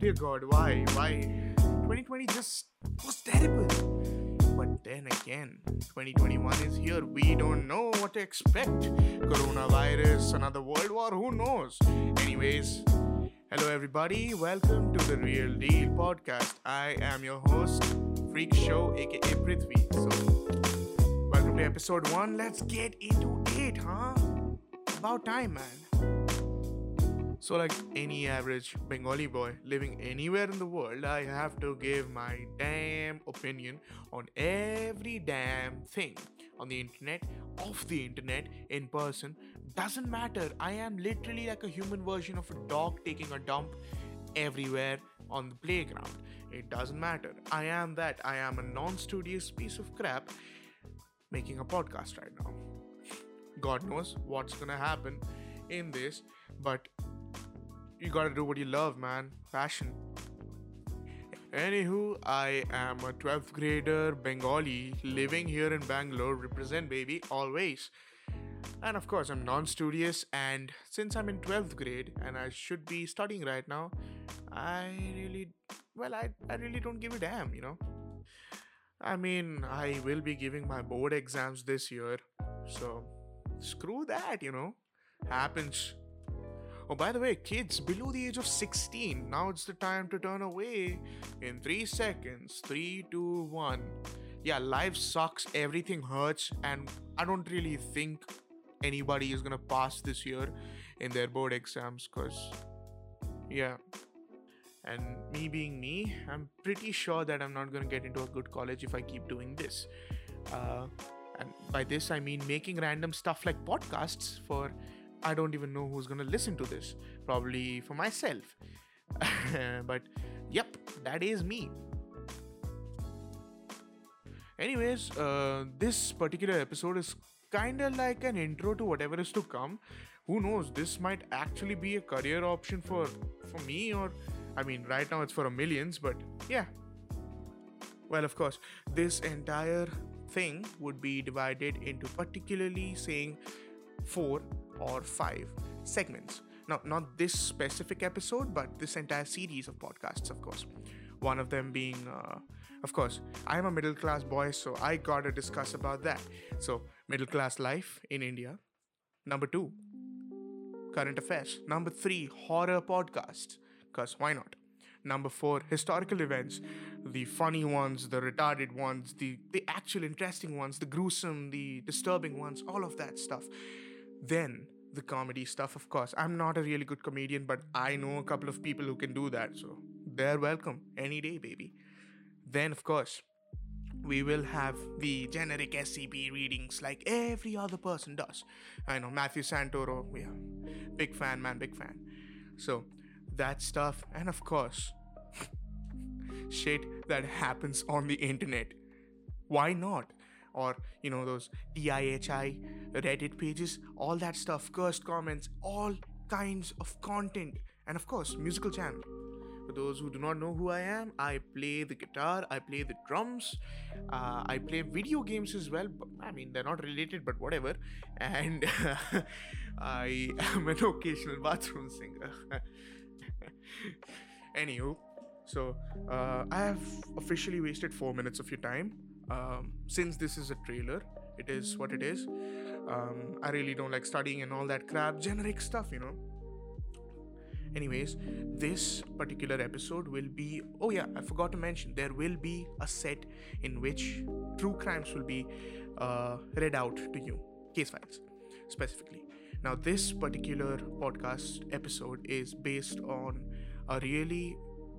Dear God, why? Why? 2020 just was terrible. But then again, 2021 is here. We don't know what to expect. Coronavirus, another world war, who knows? Anyways, hello everybody. Welcome to the Real Deal podcast. I am your host, Freak Show, aka Prithvi. So, welcome to episode 1. Let's get into it, huh? About time, man. So, like any average Bengali boy living anywhere in the world, I have to give my damn opinion on every damn thing on the internet, off the internet, in person. Doesn't matter. I am literally like a human version of a dog taking a dump everywhere on the playground. It doesn't matter. I am that. I am a non studious piece of crap making a podcast right now. God knows what's gonna happen in this, but you gotta do what you love, man. Passion. Anywho, I am a 12th grader Bengali living here in Bangalore. Represent, baby, always. And of course, I'm non studious, and since I'm in 12th grade and I should be studying right now, I really, well, I, I really don't give a damn, you know? I mean, I will be giving my board exams this year, so screw that, you know? Happens. Oh, by the way, kids below the age of 16, now it's the time to turn away in 3 seconds. 3, 2, 1. Yeah, life sucks, everything hurts, and I don't really think anybody is gonna pass this year in their board exams because, yeah. And me being me, I'm pretty sure that I'm not gonna get into a good college if I keep doing this. Uh, and by this, I mean making random stuff like podcasts for I don't even know who's gonna listen to this. Probably for myself. but yep, that is me. Anyways, uh, this particular episode is kinda like an intro to whatever is to come. Who knows? This might actually be a career option for for me, or I mean, right now it's for a millions, but yeah. Well, of course, this entire thing would be divided into particularly saying four or five segments. Now, not this specific episode, but this entire series of podcasts, of course. One of them being, uh, of course, I'm a middle class boy, so I gotta discuss about that. So, middle class life in India. Number two, current affairs. Number three, horror podcasts, because why not? Number four, historical events. The funny ones, the retarded ones, the, the actual interesting ones, the gruesome, the disturbing ones, all of that stuff. Then the comedy stuff, of course. I'm not a really good comedian, but I know a couple of people who can do that, so they're welcome any day, baby. Then, of course, we will have the generic SCP readings like every other person does. I know Matthew Santoro, yeah, big fan, man, big fan. So, that stuff, and of course, shit that happens on the internet. Why not? Or, you know, those DIHI Reddit pages, all that stuff, cursed comments, all kinds of content, and of course, musical channel. For those who do not know who I am, I play the guitar, I play the drums, uh, I play video games as well. I mean, they're not related, but whatever. And I am an occasional bathroom singer. Anywho, so uh, I have officially wasted four minutes of your time. Um, since this is a trailer, it is what it is. Um, I really don't like studying and all that crap, generic stuff, you know. Anyways, this particular episode will be. Oh, yeah, I forgot to mention there will be a set in which true crimes will be uh, read out to you, case files specifically. Now, this particular podcast episode is based on a really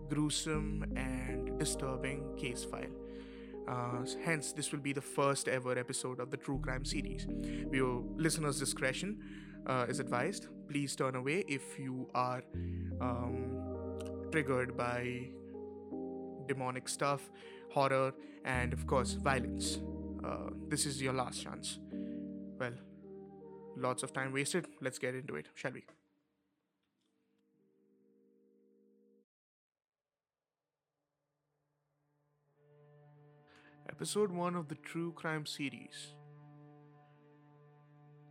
gruesome and disturbing case file. Uh, hence, this will be the first ever episode of the True Crime series. Your listeners' discretion uh, is advised. Please turn away if you are um, triggered by demonic stuff, horror, and of course, violence. Uh, this is your last chance. Well, lots of time wasted. Let's get into it, shall we? Episode 1 of the True Crime series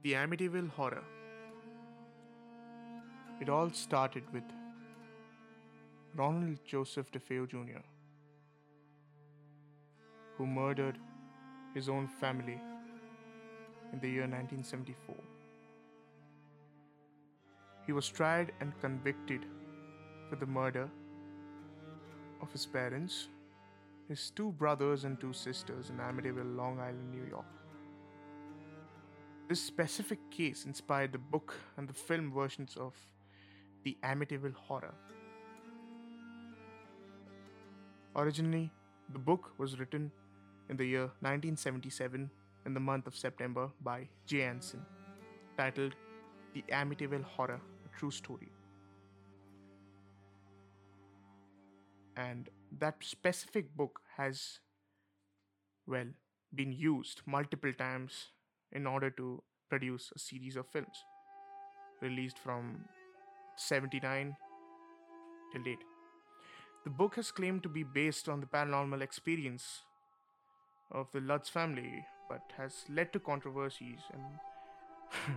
The Amityville Horror. It all started with Ronald Joseph DeFeo Jr., who murdered his own family in the year 1974. He was tried and convicted for the murder of his parents, his two brothers, and two sisters in Amityville, Long Island, New York. This specific case inspired the book and the film versions of the Amityville Horror. Originally, the book was written in the year 1977 in the month of September by Jay Anson, titled The Amityville Horror A True Story. And that specific book has, well, been used multiple times in order to produce a series of films released from 79 till date. The book has claimed to be based on the paranormal experience of the Lutz family, but has led to controversies and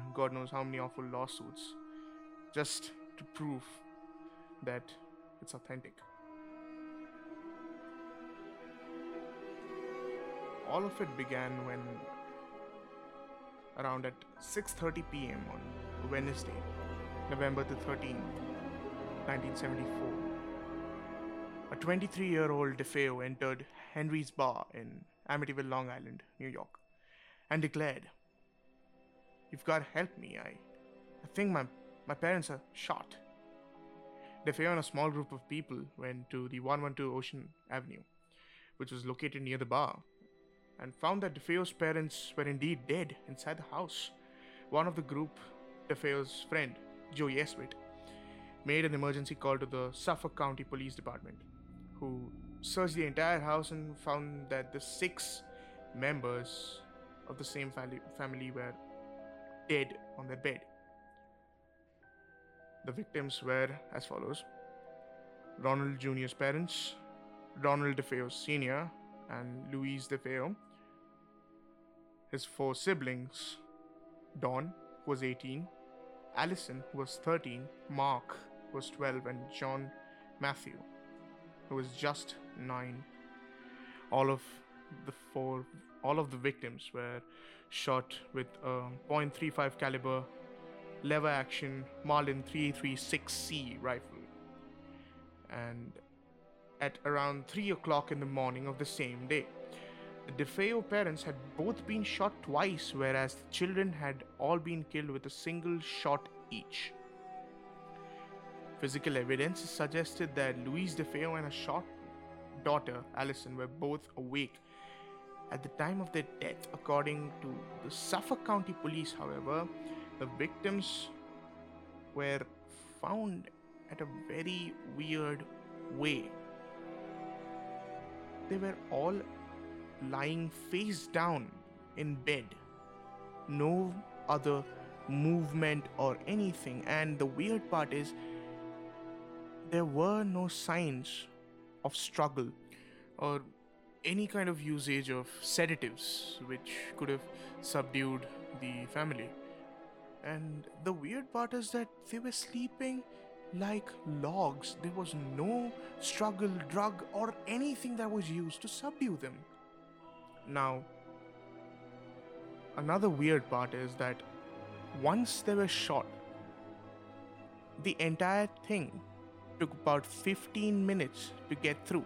God knows how many awful lawsuits just to prove that it's authentic. All of it began when around at 6:30 p.m. on Wednesday, November the 13th, 1974. A 23-year-old DeFeo entered Henry's bar in Amityville, Long Island, New York, and declared, You've got to help me. I, I think my, my parents are shot. DeFeo and a small group of people went to the 112 Ocean Avenue, which was located near the bar, and found that DeFeo's parents were indeed dead inside the house. One of the group, DeFeo's friend, Joe Yeswit, made an emergency call to the Suffolk County Police Department, who searched the entire house and found that the six members of the same family were dead on their bed. The victims were as follows Ronald Jr.'s parents, Ronald DeFeo Sr., and Louise DeFeo. His four siblings Dawn, who was 18, Allison, who was 13, Mark, who was 12, and John Matthew, who was just 9. All of the four, all of the victims were shot with a .35 caliber lever action Marlin 336C rifle. And at around 3 o'clock in the morning of the same day, the DeFeo parents had both been shot twice, whereas the children had all been killed with a single shot each. Physical evidence suggested that Louise DeFeo and her shot daughter, Allison, were both awake at the time of their death. According to the Suffolk County Police, however, the victims were found at a very weird way. They were all lying face down in bed. No other movement or anything. And the weird part is, there were no signs of struggle or any kind of usage of sedatives which could have subdued the family. And the weird part is that they were sleeping like logs. There was no struggle, drug, or anything that was used to subdue them. Now, another weird part is that once they were shot, the entire thing took about 15 minutes to get through.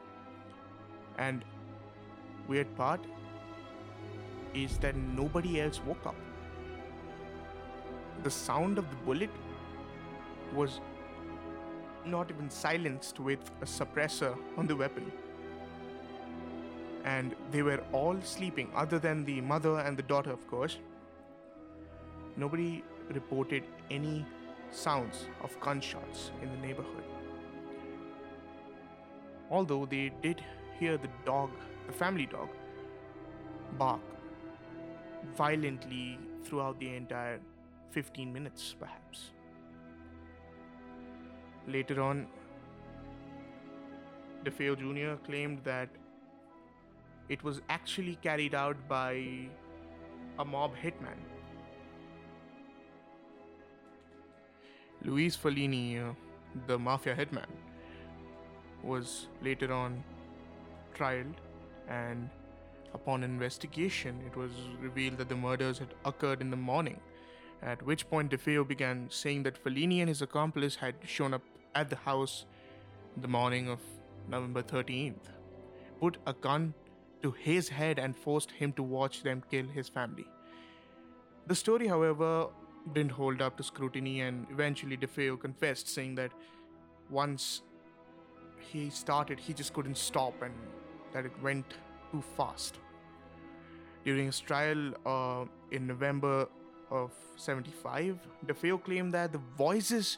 And weird part is that nobody else woke up. The sound of the bullet was not even silenced with a suppressor on the weapon. And they were all sleeping, other than the mother and the daughter, of course. Nobody reported any sounds of gunshots in the neighborhood. Although they did hear the dog, the family dog, bark violently throughout the entire 15 minutes, perhaps. Later on, DeFeo Jr. claimed that it was actually carried out by a mob hitman Luis Falini, uh, the mafia hitman, was later on trialed, and upon investigation, it was revealed that the murders had occurred in the morning. At which point, DeFeo began saying that Falini and his accomplice had shown up at the house the morning of November 13th, put a gun to his head, and forced him to watch them kill his family. The story, however, didn't hold up to scrutiny, and eventually DeFeo confessed, saying that once he started, he just couldn't stop and that it went too fast. During his trial uh, in November of 75, DeFeo claimed that the voices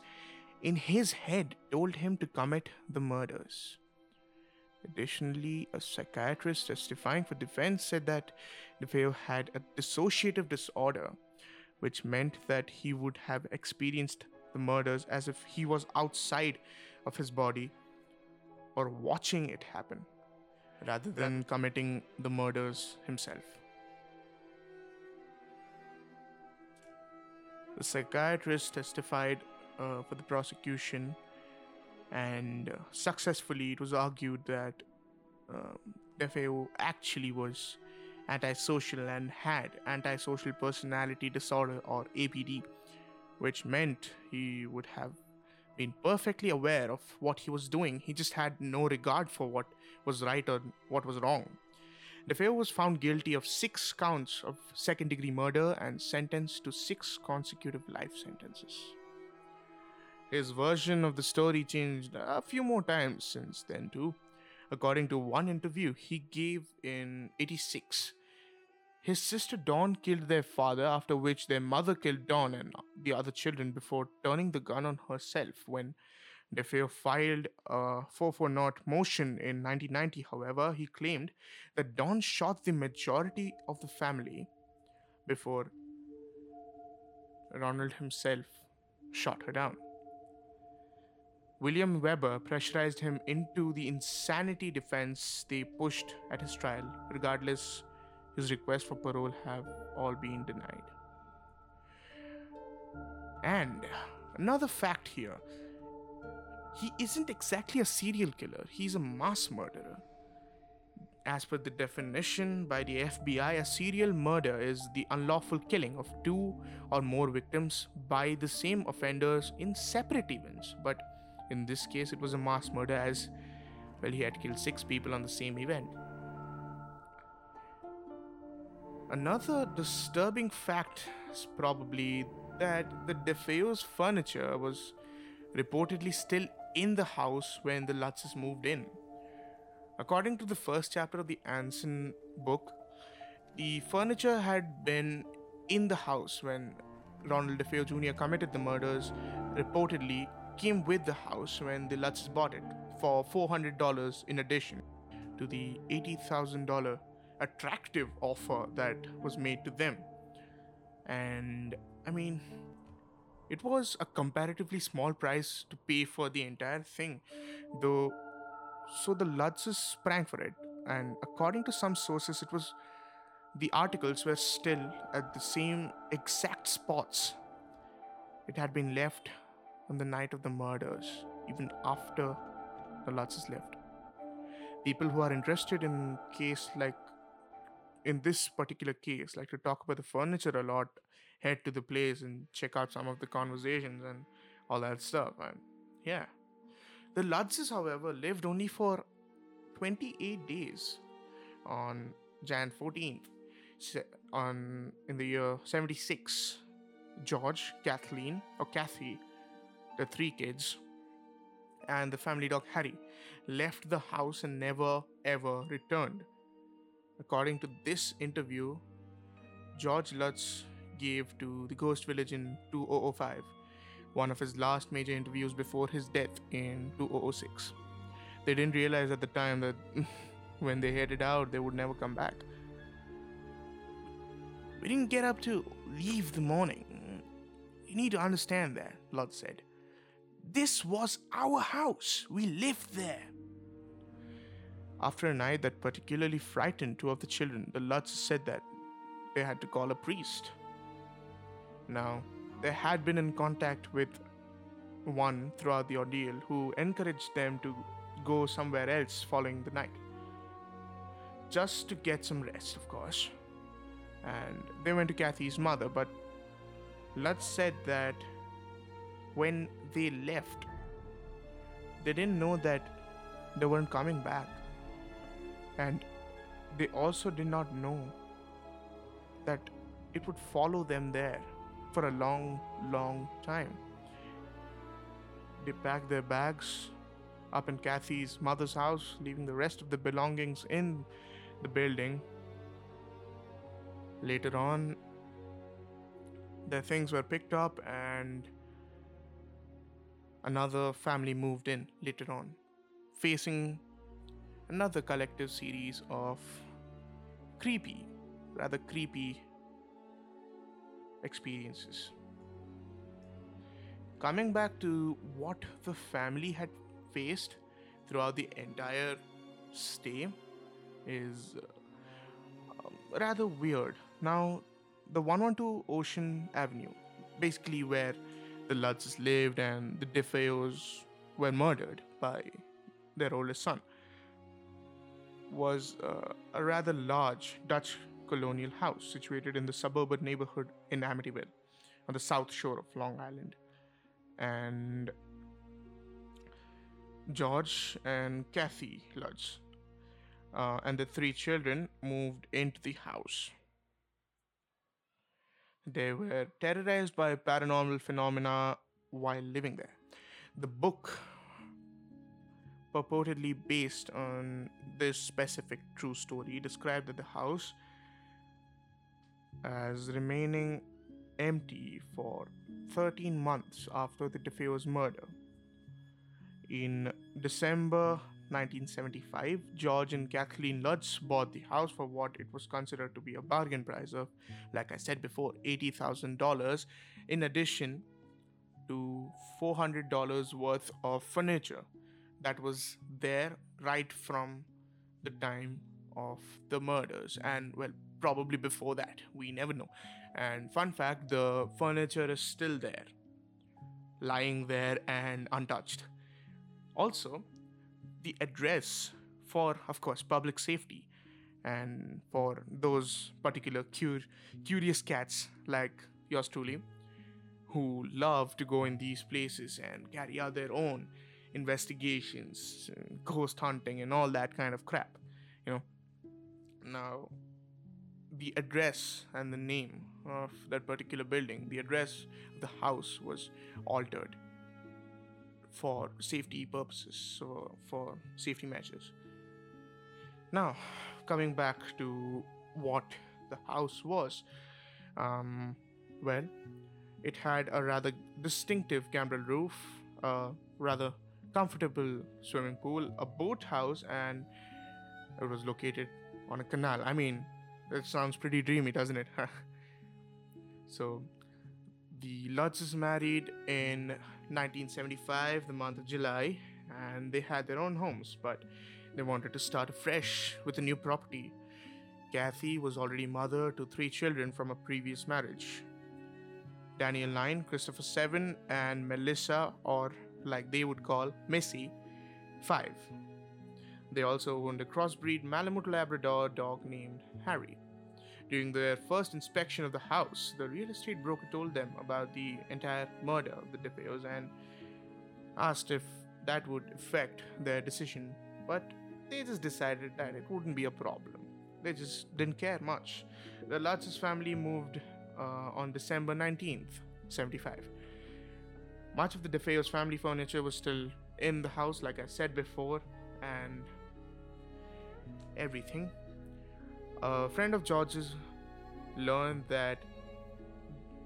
in his head told him to commit the murders. Additionally, a psychiatrist testifying for defense said that DeFeo had a dissociative disorder, which meant that he would have experienced the murders as if he was outside of his body or watching it happen rather than committing the murders himself. The psychiatrist testified uh, for the prosecution, and uh, successfully it was argued that um, DeFeo actually was antisocial and had antisocial personality disorder or APD, which meant he would have been perfectly aware of what he was doing. He just had no regard for what was right or what was wrong. DeFeo was found guilty of six counts of second degree murder and sentenced to six consecutive life sentences. His version of the story changed a few more times since then, too. According to one interview he gave in 86, his sister Dawn killed their father, after which their mother killed Dawn and the other children before turning the gun on herself. When DeFeo filed a 440 motion in 1990, however, he claimed that Dawn shot the majority of the family before Ronald himself shot her down. William Weber pressurized him into the insanity defense they pushed at his trial, regardless his requests for parole have all been denied. And another fact here he isn't exactly a serial killer, he's a mass murderer. As per the definition by the FBI, a serial murder is the unlawful killing of two or more victims by the same offenders in separate events. But in this case, it was a mass murder as well, he had killed six people on the same event. Another disturbing fact is probably that the DeFeo's furniture was reportedly still in the house when the Lutzes moved in. According to the first chapter of the Anson book, the furniture had been in the house when Ronald DeFeo Jr. committed the murders, reportedly came with the house when the Lutzes bought it for $400 in addition to the $80,000 attractive offer that was made to them. And I mean, it was a comparatively small price to pay for the entire thing, though. So the Lutzes sprang for it, and according to some sources, it was the articles were still at the same exact spots it had been left on the night of the murders, even after the Lutzes left. People who are interested in case like in this particular case, like to talk about the furniture a lot, head to the place and check out some of the conversations and all that stuff. And yeah. The Lutzes, however, lived only for 28 days on Jan 14th, on in the year 76. George, Kathleen, or Kathy, the three kids, and the family dog Harry left the house and never ever returned. According to this interview, George Lutz gave to the Ghost Village in 2005, one of his last major interviews before his death in 2006. They didn't realize at the time that when they headed out, they would never come back. We didn't get up to leave the morning. You need to understand that, Lutz said. This was our house. We lived there. After a night that particularly frightened two of the children, the Lutz said that they had to call a priest. Now, they had been in contact with one throughout the ordeal who encouraged them to go somewhere else following the night. Just to get some rest, of course. And they went to Kathy's mother, but Lutz said that when they left, they didn't know that they weren't coming back. And they also did not know that it would follow them there for a long, long time. They packed their bags up in Kathy's mother's house, leaving the rest of the belongings in the building. Later on, their things were picked up and another family moved in later on, facing another collective series of creepy, rather creepy experiences. Coming back to what the family had faced throughout the entire stay is uh, rather weird. Now, the 112 Ocean Avenue, basically where the Lutzes lived and the DeFeos were murdered by their oldest son, was uh, a rather large Dutch colonial house situated in the suburban neighborhood in Amityville on the south shore of Long Island. And George and Kathy Lutz uh, and the three children moved into the house. They were terrorized by paranormal phenomena while living there. The book, purportedly based on this specific true story, described that the house as remaining empty for 13 months after the DeFeo's murder. In December 1975, George and Kathleen Lutz bought the house for what it was considered to be a bargain price of, like I said before, $80,000, in addition to $400 worth of furniture that was there right from the time of the murders and, well, probably before that. We never know. And fun fact the furniture is still there, lying there and untouched. Also, the address for, of course, public safety and for those particular cur- curious cats like yours truly who love to go in these places and carry out their own investigations, ghost hunting, and all that kind of crap. You know, now the address and the name of that particular building, the address of the house was altered for safety purposes, so for safety measures. Now, coming back to what the house was, um, well, it had a rather distinctive gambrel roof, a rather comfortable swimming pool, a boathouse, and it was located on a canal. I mean, that sounds pretty dreamy, doesn't it? so, the Lutzes married in 1975, the month of July, and they had their own homes, but they wanted to start afresh with a new property. Kathy was already mother to three children from a previous marriage Daniel 9, Christopher 7, and Melissa, or like they would call Missy, 5. They also owned a crossbreed Malamute Labrador dog named Harry. During their first inspection of the house, the real estate broker told them about the entire murder of the DeFeos and asked if that would affect their decision, but they just decided that it wouldn't be a problem. They just didn't care much. The Lutzes family moved uh, on December 19th, 75. Much of the DeFeos family furniture was still in the house, like I said before, and everything. A friend of George's learned that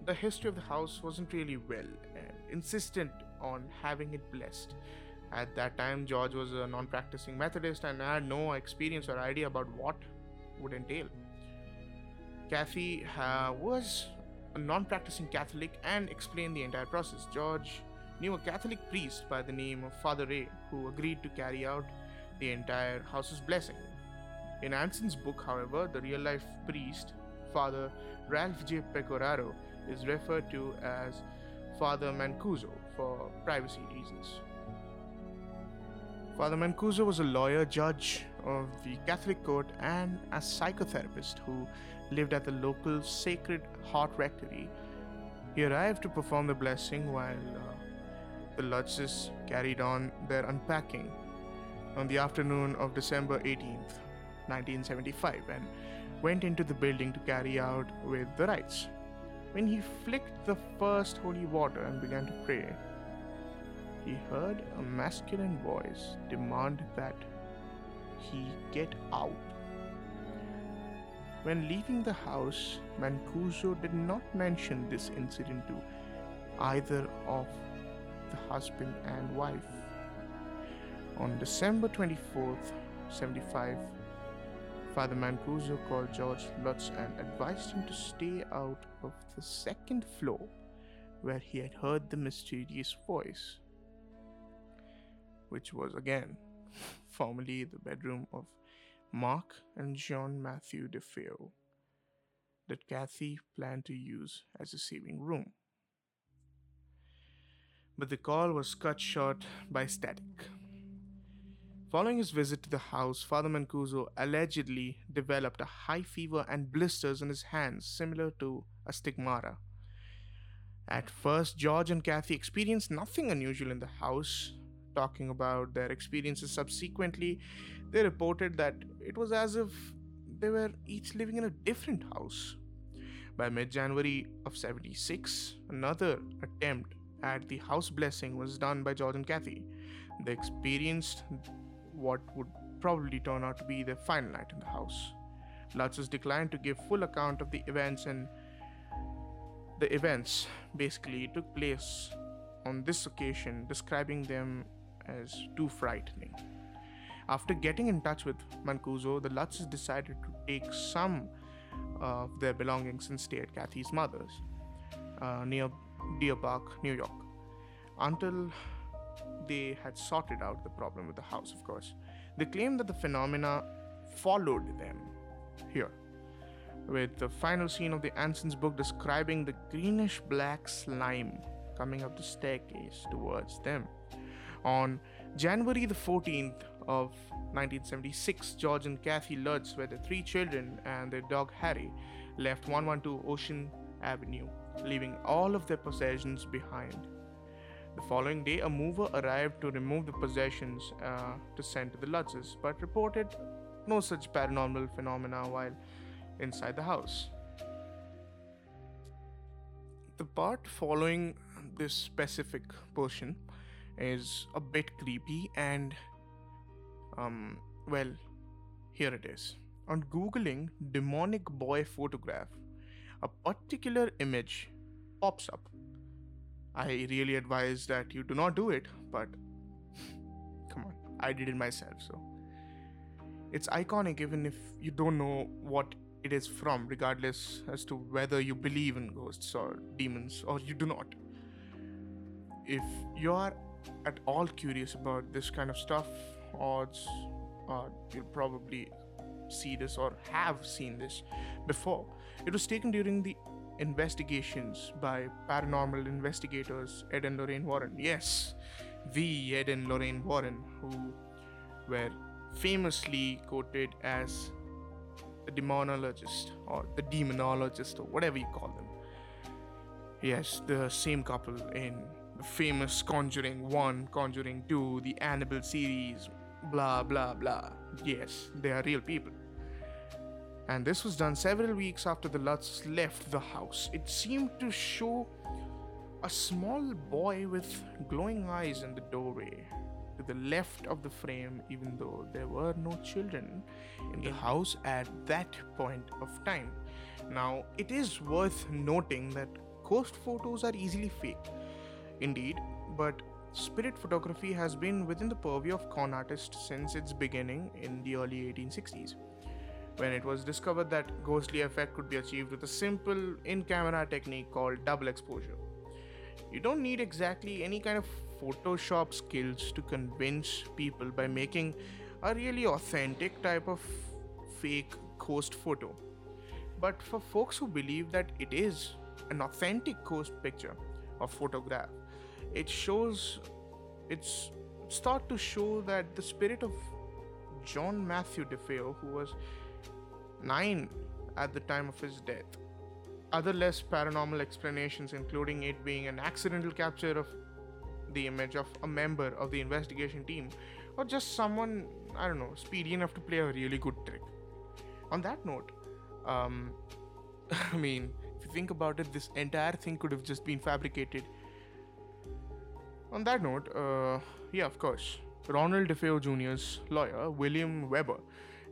the history of the house wasn't really well and insistent on having it blessed. At that time, George was a non practicing Methodist and had no experience or idea about what would entail. Kathy uh, was a non practicing Catholic and explained the entire process. George knew a Catholic priest by the name of Father Ray who agreed to carry out the entire house's blessing. In Anson's book, however, the real life priest, Father Ralph J. Pecoraro, is referred to as Father Mancuso for privacy reasons. Father Mancuso was a lawyer, judge of the Catholic court, and a psychotherapist who lived at the local Sacred Heart Rectory. He arrived to perform the blessing while uh, the Lutzes carried on their unpacking on the afternoon of December 18th, 1975, and went into the building to carry out with the rites. When he flicked the first holy water and began to pray, he heard a masculine voice demand that he get out. When leaving the house, Mancuso did not mention this incident to either of the husband and wife. On December 24th, 75, Father Mancuso called George Lutz and advised him to stay out of the second floor where he had heard the mysterious voice, which was again formerly the bedroom of Mark and John Matthew DeFeo that Kathy planned to use as a saving room. But the call was cut short by static. Following his visit to the house, Father Mancuso allegedly developed a high fever and blisters on his hands, similar to a stigmata. At first, George and Kathy experienced nothing unusual in the house. Talking about their experiences subsequently, they reported that it was as if they were each living in a different house. By mid January of 76, another attempt at the house blessing was done by George and Kathy. They experienced what would probably turn out to be their final night in the house. Lutz's declined to give full account of the events and the events basically took place on this occasion, describing them as too frightening. After getting in touch with Mancuso, the Lutzes decided to take some of their belongings and stay at Kathy's mother's uh, near Deer Park, New York, until they had sorted out the problem with the house, of course. They claimed that the phenomena followed them here, with the final scene of the Anson's book describing the greenish black slime coming up the staircase towards them. On January the 14th of 1976, George and Kathy Lutz, with their three children and their dog Harry, left 112 Ocean Avenue, leaving all of their possessions behind. The following day, a mover arrived to remove the possessions uh, to send to the Lutzes, but reported no such paranormal phenomena while inside the house. The part following this specific portion is a bit creepy and um well here it is. On googling demonic boy photograph a particular image pops up. I really advise that you do not do it but come on i did it myself so. It's iconic even if you don't know what it is from regardless as to whether you believe in ghosts or demons or you do not. If you are at all curious about this kind of stuff, odds are you'll probably see this or have seen this before. It was taken during the investigations by paranormal investigators Ed and Lorraine Warren. Yes, the Ed and Lorraine Warren, who were famously quoted as the demonologist or the demonologist or whatever you call them. Yes, the same couple in famous Conjuring 1, Conjuring 2, the Annabelle series, blah blah blah. Yes, they are real people. And this was done several weeks after the Lutz left the house. It seemed to show a small boy with glowing eyes in the doorway to the left of the frame, even though there were no children in the house at that point of time. Now, it is worth noting that ghost photos are easily faked indeed, but spirit photography has been within the purview of con artists since its beginning in the early 1860s, when it was discovered that ghostly effect could be achieved with a simple in camera technique called double exposure. You don't need exactly any kind of Photoshop skills to convince people by making a really authentic type of fake ghost photo. But for folks who believe that it is an authentic ghost picture or photograph, it shows it's thought to show that the spirit of John Matthew DeFeo, who was nine at the time of his death, other less paranormal explanations, including it being an accidental capture of the image of a member of the investigation team, or just someone, I don't know, speedy enough to play a really good trick. On that note, um, I mean, if you think about it, this entire thing could have just been fabricated. On that note, uh, yeah, of course, Ronald DeFeo Jr.'s lawyer, William Weber,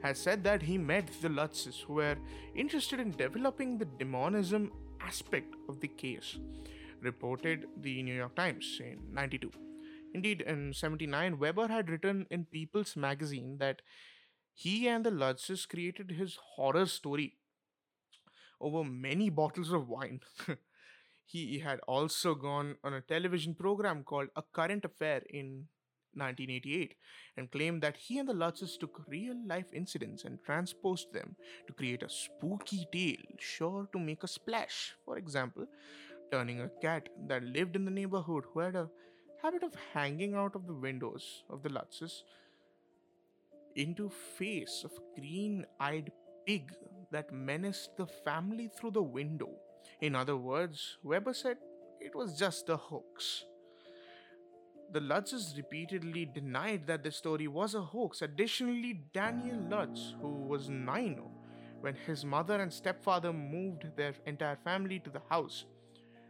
has said that he met the Lutzes who were interested in developing the demonism aspect of the case, reported the New York Times in 92. Indeed, in 79, Weber had written in People's Magazine that he and the Lutzes created his horror story over many bottles of wine. he had also gone on a television program called A Current Affair in 1988 and claimed that he and the Lutzes took real life incidents and transposed them to create a spooky tale sure to make a splash. For example, turning a cat that lived in the neighborhood who had a habit of hanging out of the windows of the Lutzes into face of green-eyed pig that menaced the family through the window. In other words, Weber said it was just a hoax. The Lutzes repeatedly denied that the story was a hoax. Additionally, Daniel Lutz, who was nine when his mother and stepfather moved their entire family to the house,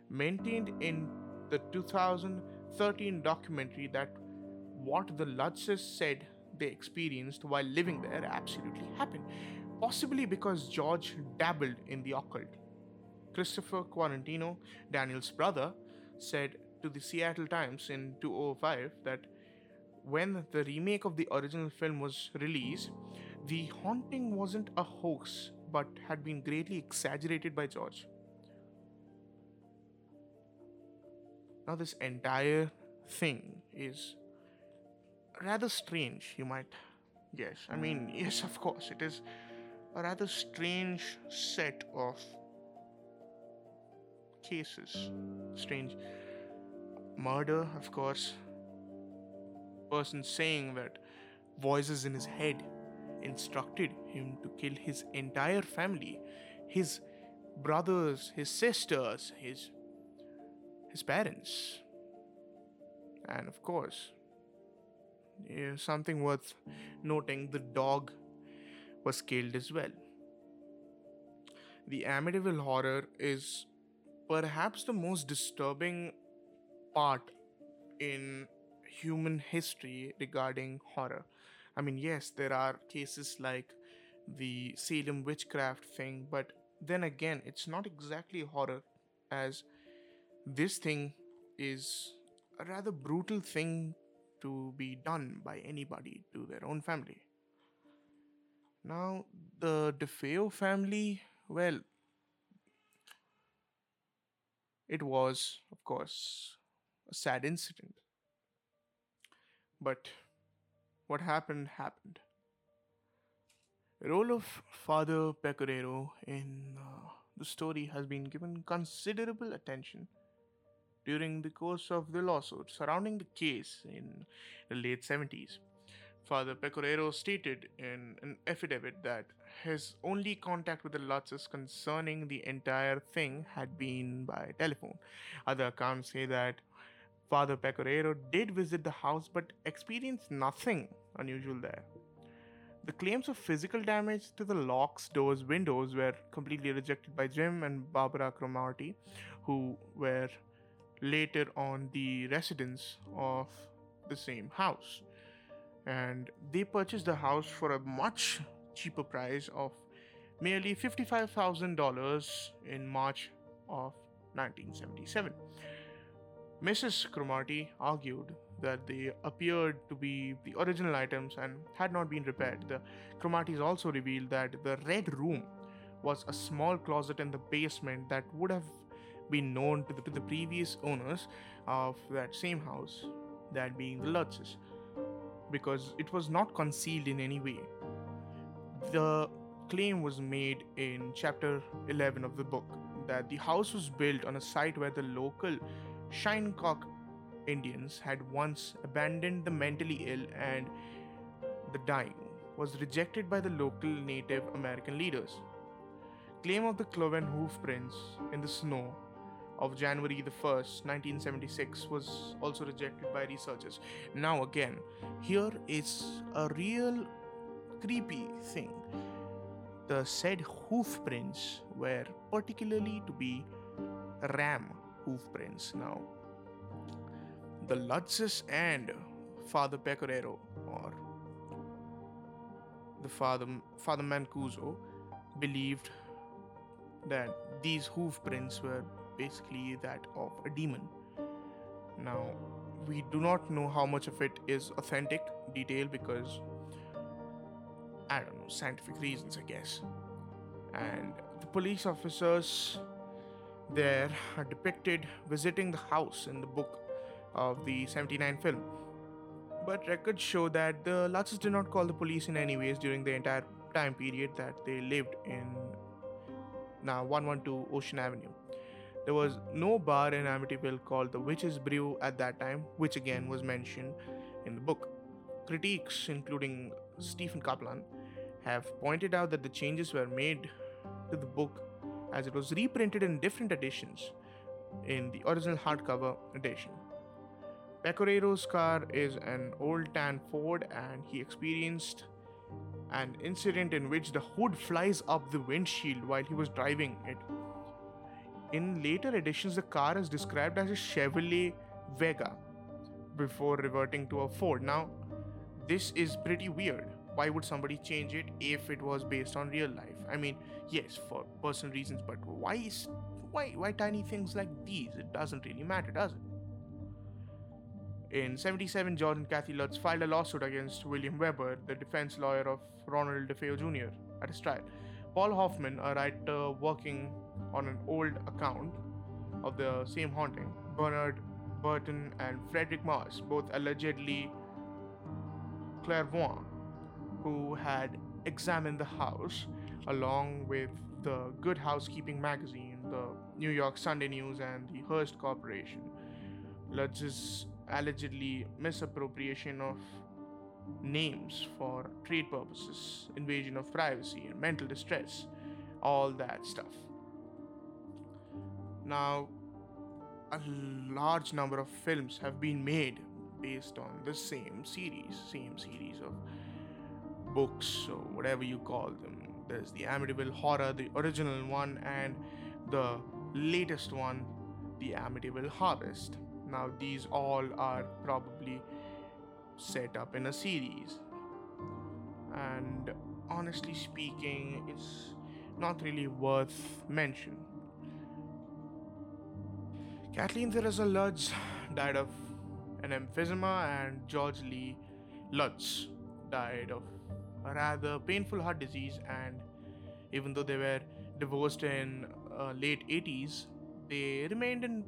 maintained in the 2013 documentary that what the Lutzes said they experienced while living there absolutely happened, possibly because George dabbled in the occult. Christopher Quaratino, Daniel's brother, said to the Seattle Times in 2005 that when the remake of the original film was released, the haunting wasn't a hoax but had been greatly exaggerated by George. Now, this entire thing is rather strange, you might guess. I mean, yes, of course, it is a rather strange set of cases. Strange murder, of course. Person saying that voices in his head instructed him to kill his entire family, his brothers, his sisters, his his parents. And of course, yeah, something worth noting the dog was killed as well. The Amityville horror is perhaps the most disturbing part in human history regarding horror. I mean, yes, there are cases like the Salem witchcraft thing, but then again, it's not exactly horror, as this thing is a rather brutal thing to be done by anybody to their own family. Now, the DeFeo family, well, it was, of course, a sad incident. But what happened, happened. The role of Father Pecoraro in uh, the story has been given considerable attention during the course of the lawsuit surrounding the case in the late 70s. Father Pecoraro stated in an affidavit that his only contact with the Lutzes concerning the entire thing had been by telephone. Other accounts say that Father Pecoraro did visit the house but experienced nothing unusual there. The claims of physical damage to the locks, doors, windows were completely rejected by Jim and Barbara Cromarty, who were later on the residents of the same house. And they purchased the house for a much cheaper price of merely $55,000 in March of 1977. Mrs. Cromarty argued that they appeared to be the original items and had not been repaired. The Cromarties also revealed that the Red Room was a small closet in the basement that would have been known to the, to the previous owners of that same house, that being the Lutzes, because it was not concealed in any way. The claim was made in chapter 11 of the book that the house was built on a site where the local Shinnecock Indians had once abandoned the mentally ill and the dying was rejected by the local Native American leaders. Claim of the cloven hoof prints in the snow of January the 1st, 1976 was also rejected by researchers. Now again, here is a real creepy thing. The said hoof prints were particularly to be ram hoof prints. Now, the Lutzes and Father Pecoraro, or the Father, Father Mancuso, believed that these hoof prints were basically that of a demon. Now, we do not know how much of it is authentic detail because I don't know, scientific reasons, I guess. And the police officers there are depicted visiting the house in the book of the 79 film. But records show that the Lutzes did not call the police in any ways during the entire time period that they lived in now 112 Ocean Avenue. There was no bar in Amityville called the Witch's Brew at that time, which again was mentioned in the book. Critiques, including Stephen Kaplan, have pointed out that the changes were made to the book as it was reprinted in different editions in the original hardcover edition. Pecoraro's car is an old tan Ford, and he experienced an incident in which the hood flies up the windshield while he was driving it. In later editions, the car is described as a Chevrolet Vega before reverting to a Ford. Now, this is pretty weird. Why would somebody change it if it was based on real life? I mean, yes, for personal reasons, but why is why why tiny things like these? It doesn't really matter, does it? In 77, George and Kathy Lutz filed a lawsuit against William Weber, the defense lawyer of Ronald DeFeo Jr., at his trial. Paul Hoffman, a writer working on an old account of the same haunting, Bernard Burton and Frederick Marsh, both allegedly clairvoyant, who had examined the house along with the Good Housekeeping magazine, the New York Sunday News, and the Hearst Corporation. Lutz's allegedly misappropriation of names for trade purposes, invasion of privacy, and mental distress, all that stuff. Now, a large number of films have been made based on the same series, same series of books or whatever you call them. There's the Amityville Horror, the original one, and the latest one, the Amityville Harvest. Now, these all are probably set up in a series. And honestly speaking, it's not really worth mention. Kathleen Theresa Lutz died of an emphysema, and George Lee Lutz died of a rather painful heart disease. And even though they were divorced in uh, late 80s, they remained in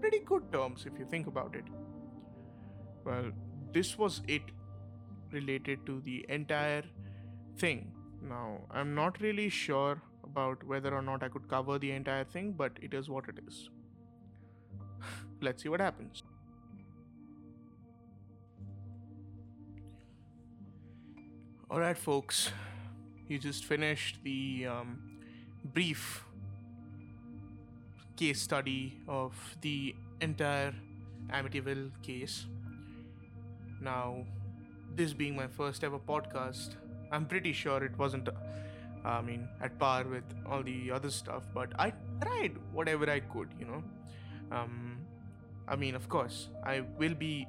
pretty good terms if you think about it. Well, this was it related to the entire thing. Now, I'm not really sure about whether or not I could cover the entire thing, but it is what it is. Let's see what happens. Alright, folks, you just finished the um, brief case study of the entire Amityville case. Now, this being my first ever podcast, I'm pretty sure it wasn't, uh, I mean, at par with all the other stuff, but I tried whatever I could, you know. Um, I mean, of course, I will be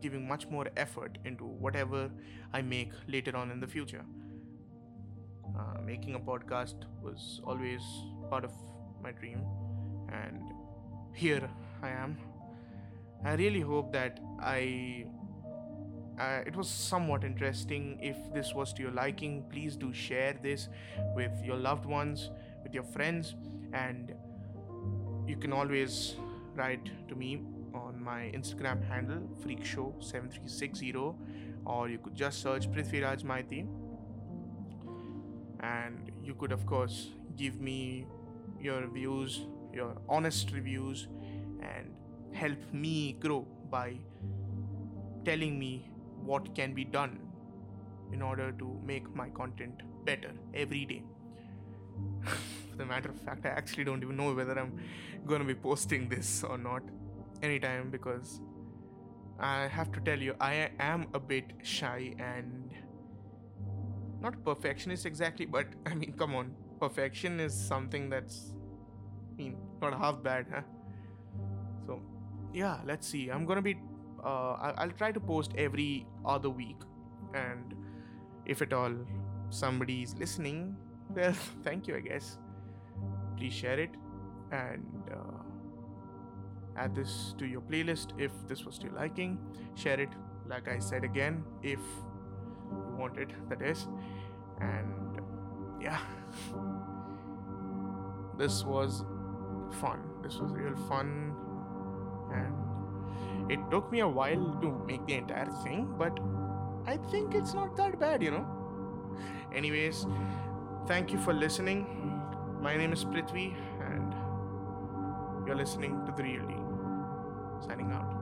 giving much more effort into whatever I make later on in the future. Uh, making a podcast was always part of my dream, and here I am. I really hope that I. Uh, it was somewhat interesting. If this was to your liking, please do share this with your loved ones, with your friends, and you can always write to me my Instagram handle, freakshow7360, or you could just search Prithviraj Maiti. And you could, of course, give me your views, your honest reviews, and help me grow by telling me what can be done in order to make my content better every day. For the matter of fact, I actually don't even know whether I'm gonna be posting this or not anytime because I have to tell you, I am a bit shy and not perfectionist exactly, but I mean, come on, perfection is something that's, I mean, not half bad, huh? So, yeah, let's see. I'm gonna be, uh, I'll, try to post every other week, and if at all somebody's listening, well, thank you, I guess. Please share it and. Uh, add this to your playlist if this was to your liking. Share it like i said again if you want it that is. And yeah. This was fun. This was real fun. And it took me a while to make the entire thing but i think it's not that bad you know. Anyways thank you for listening. My name is prithvi and you're listening to the real deal signing out.